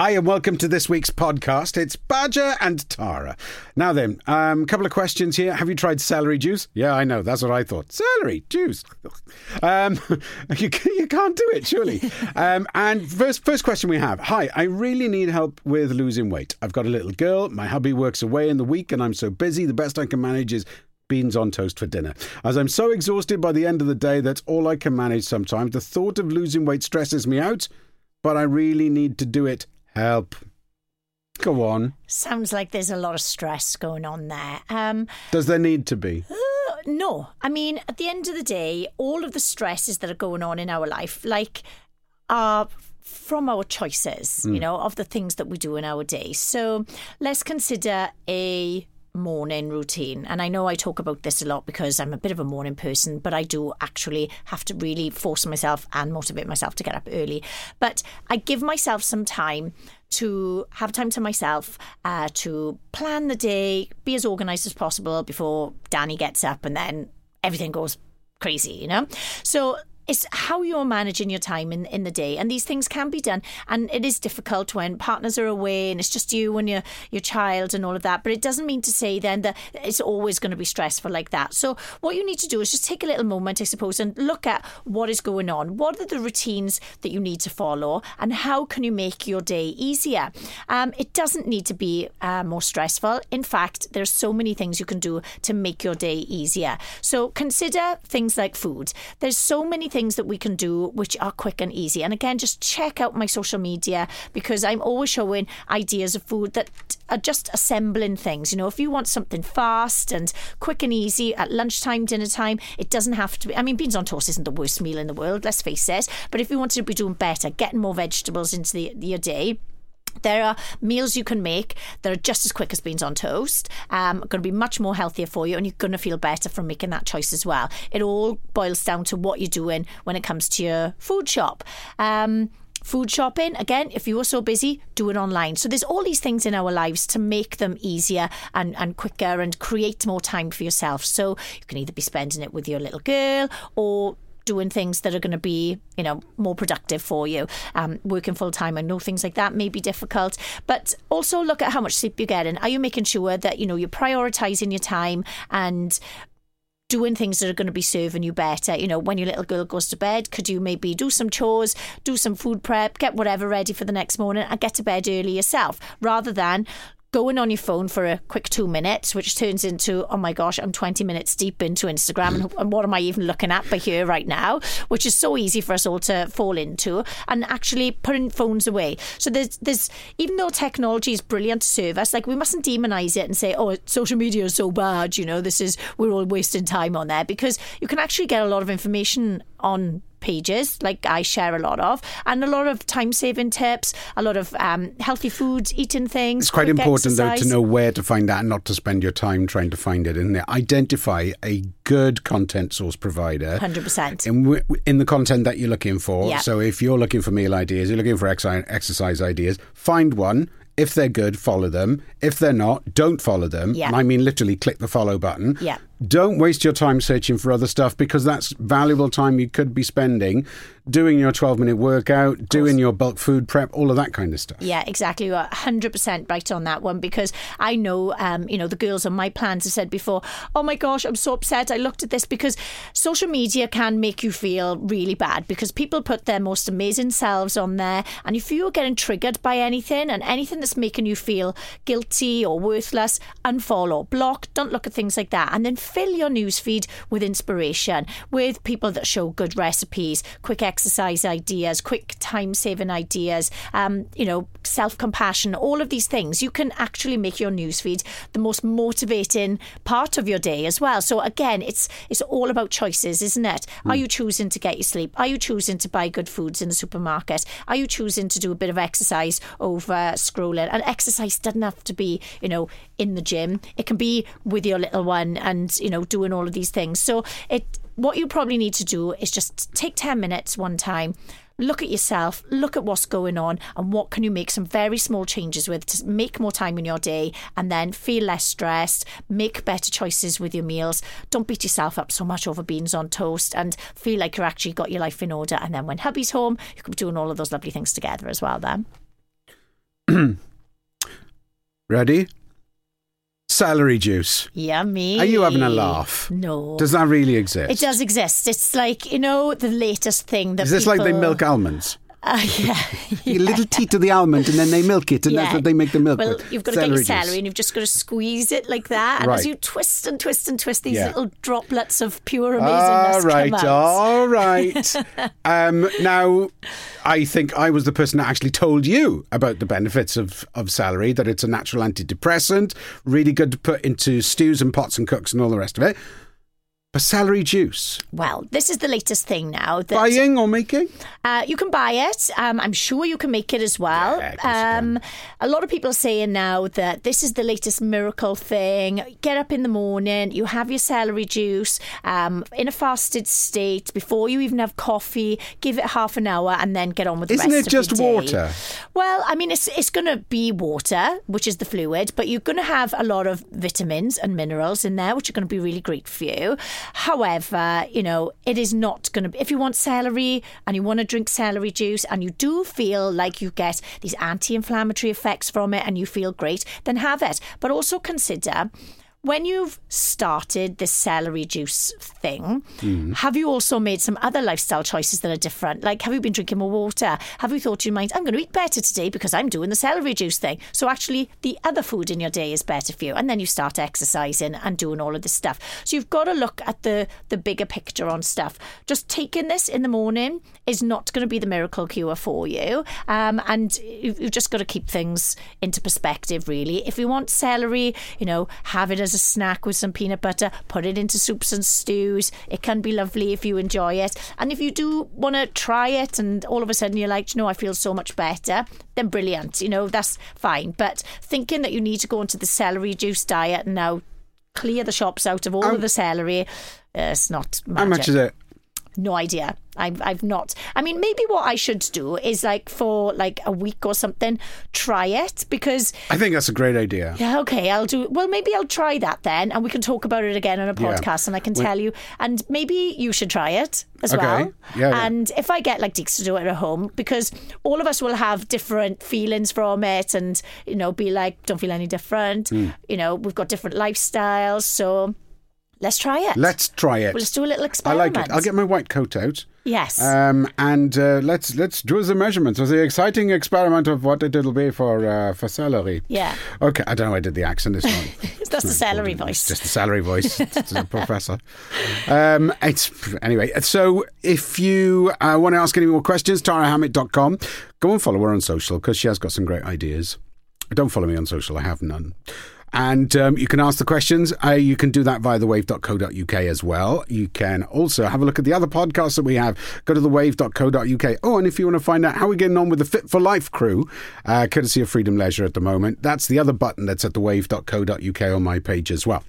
Hi, and welcome to this week's podcast. It's Badger and Tara. Now then, a um, couple of questions here. Have you tried celery juice? Yeah, I know. That's what I thought. Celery juice. Um, you, you can't do it, surely. Um, and first, first question we have. Hi, I really need help with losing weight. I've got a little girl. My hubby works away in the week, and I'm so busy. The best I can manage is beans on toast for dinner. As I'm so exhausted by the end of the day, that's all I can manage sometimes. The thought of losing weight stresses me out, but I really need to do it Help. Go on. Sounds like there's a lot of stress going on there. Um, Does there need to be? Uh, no. I mean, at the end of the day, all of the stresses that are going on in our life, like, are from our choices, mm. you know, of the things that we do in our day. So let's consider a morning routine. And I know I talk about this a lot because I'm a bit of a morning person, but I do actually have to really force myself and motivate myself to get up early. But I give myself some time to have time to myself, uh, to plan the day, be as organized as possible before Danny gets up and then everything goes crazy, you know? So it's how you're managing your time in, in the day. And these things can be done. And it is difficult when partners are away and it's just you and your, your child and all of that. But it doesn't mean to say then that it's always going to be stressful like that. So what you need to do is just take a little moment, I suppose, and look at what is going on. What are the routines that you need to follow? And how can you make your day easier? Um, it doesn't need to be uh, more stressful. In fact, there's so many things you can do to make your day easier. So consider things like food. There's so many things things that we can do which are quick and easy. And again, just check out my social media because I'm always showing ideas of food that are just assembling things. You know, if you want something fast and quick and easy at lunchtime, dinner time, it doesn't have to be. I mean, beans on toast isn't the worst meal in the world, let's face it. But if you want to be doing better, getting more vegetables into the, your day, there are meals you can make that are just as quick as beans on toast, um, going to be much more healthier for you, and you're going to feel better from making that choice as well. It all boils down to what you're doing when it comes to your food shop. Um, food shopping again if you are so busy do it online so there's all these things in our lives to make them easier and, and quicker and create more time for yourself so you can either be spending it with your little girl or doing things that are going to be, you know, more productive for you. Um, working full time, I know things like that may be difficult, but also look at how much sleep you're getting. Are you making sure that you know you're prioritizing your time and doing things that are going to be serving you better. You know, when your little girl goes to bed, could you maybe do some chores, do some food prep, get whatever ready for the next morning and get to bed early yourself rather than going on your phone for a quick two minutes, which turns into, oh my gosh, I'm 20 minutes deep into Instagram and, and, what am I even looking at by here right now? Which is so easy for us all to fall into and actually putting phones away. So there's, there's, even though technology is brilliant to serve us, like we mustn't demonize it and say, oh, social media is so bad, you know, this is, we're all wasting time on there because you can actually get a lot of information on pages like I share a lot of, and a lot of time saving tips, a lot of um, healthy foods, eating things. It's quite important exercise. though to know where to find that and not to spend your time trying to find it in there. Identify a good content source provider. 100%. In, in the content that you're looking for. Yeah. So if you're looking for meal ideas, you're looking for exercise ideas, find one if they're good, follow them. If they're not, don't follow them. Yeah. And I mean literally click the follow button. Yeah. Don't waste your time searching for other stuff because that's valuable time you could be spending doing your 12 minute workout, doing your bulk food prep, all of that kind of stuff. Yeah, exactly. You're 100% right on that one because I know, um, you know, the girls on my plans have said before, oh my gosh, I'm so upset. I looked at this because social media can make you feel really bad because people put their most amazing selves on there. And if you're getting triggered by anything and anything that's making you feel guilty or worthless, unfollow, block, don't look at things like that. And then fill your newsfeed with inspiration, with people that show good recipes, quick exercise ideas, quick time saving ideas, um, you know, self compassion, all of these things. You can actually make your newsfeed the most motivating part of your day as well. So again, it's it's all about choices, isn't it? Mm. Are you choosing to get your sleep? Are you choosing to buy good foods in the supermarket? Are you choosing to do a bit of exercise over scrolling? And exercise doesn't have to be, you know, in the gym. It can be with your little one and you know, doing all of these things. So it what you probably need to do is just take 10 minutes one time look at yourself, look at what's going on, and what can you make some very small changes with to make more time in your day and then feel less stressed, make better choices with your meals. Don't beat yourself up so much over beans on toast and feel like you've actually got your life in order. And then when hubby's home, you can be doing all of those lovely things together as well then. Ready? Celery juice. Yummy. Are you having a laugh? No. Does that really exist? it does exist. It's like, you know, the latest thing that Is this like they milk almonds? Uh, yeah. A little teat of the almond and then they milk it and that's what they make the milk Well, with. you've got to get your juice. celery and you've just got to squeeze it like that. And as you twist and twist and twist, these Yeah. little droplets of pure amazingness right, come out. all right. um, now, I think I was the person that actually told you about the benefits of, of celery, that it's a natural antidepressant, really good to put into stews and pots and cooks and all the rest of it. But celery juice, Well, this is the latest thing now. That, buying or making? Uh, you can buy it. Um, I'm sure you can make it as well. Yeah, of course you can. um, a lot of people are saying now that this is the latest miracle thing. Get up in the morning, you have your celery juice um, in a fasted state before you even have coffee. Give it half an hour and then get on with the Isn't rest it just your day. water? Well, I mean, it's it's going to be water, which is the fluid, but you're going to have a lot of vitamins and minerals in there, which are going to be really great for you. However, you know, it is not going to be. If you want celery and you want to drink celery juice, and you do feel like you get these anti-inflammatory effects from it, and you feel great, then have it. But also consider. When you've started this celery juice thing, have you also made some other lifestyle choices that are different? Like, have you been drinking more water? Have you thought to your mind, I'm going to eat better today because I'm doing the celery juice thing? So, actually, the other food in your day is better for you. And then you start exercising and doing all of this stuff. So, you've got to look at the, the bigger picture on stuff. Just taking this in the morning is not going to be the miracle cure for you. Um, and you've, you've just got to keep things into perspective, really. If you want celery, you know, have it as a snack with some peanut butter, put it into soups and stews. It can be lovely if you enjoy it. And if you do want to try it and all of a sudden you're like, "Do you know, I feel so much better, then brilliant. You know, that's fine. But thinking that you need to go into the celery juice diet and now clear the shops out of all of the celery, uh, it's not magic. How much is it? No idea. I've, I've not. I mean, maybe what I should do is like for like a week or something, try it because I think that's a great idea. yeah, okay, I'll do. Well, maybe I'll try that then, and we can talk about it again on a Yeah. podcast, and I can tell you. And maybe you should try it as Okay. well. Yeah, yeah. And if I get like Deeks to do it at home, because all of us will have different feelings from it, and you know, be like, don't feel any different. Hmm. You know, we've got different lifestyles, so let's try it. Let's try it. Well, let's do a little experiment. I like it. I'll get my white coat out. yes. Um, and uh, let's let's do the measurements of the exciting experiment of what it will be for uh, for celery. Yeah. Okay, I don't know. I did the accent this one. That's the celery It's voice. just the salary voice. It's a professor. Um, it's anyway. So if you uh, want to ask any more questions, tarahammett.com. Go and follow her on social because she has got some great ideas. Don't follow me on social. I have none. And um, you can ask the questions. Uh, you can do that via thewave.co.uk as well. You can also have a look at the other podcasts that we have. Go to thewave.co.uk. Oh, and if you want to find out how we're getting on with the Fit for Life crew, uh, courtesy of Freedom Leisure at the moment, that's the other button that's at thewave.co.uk on my page as well.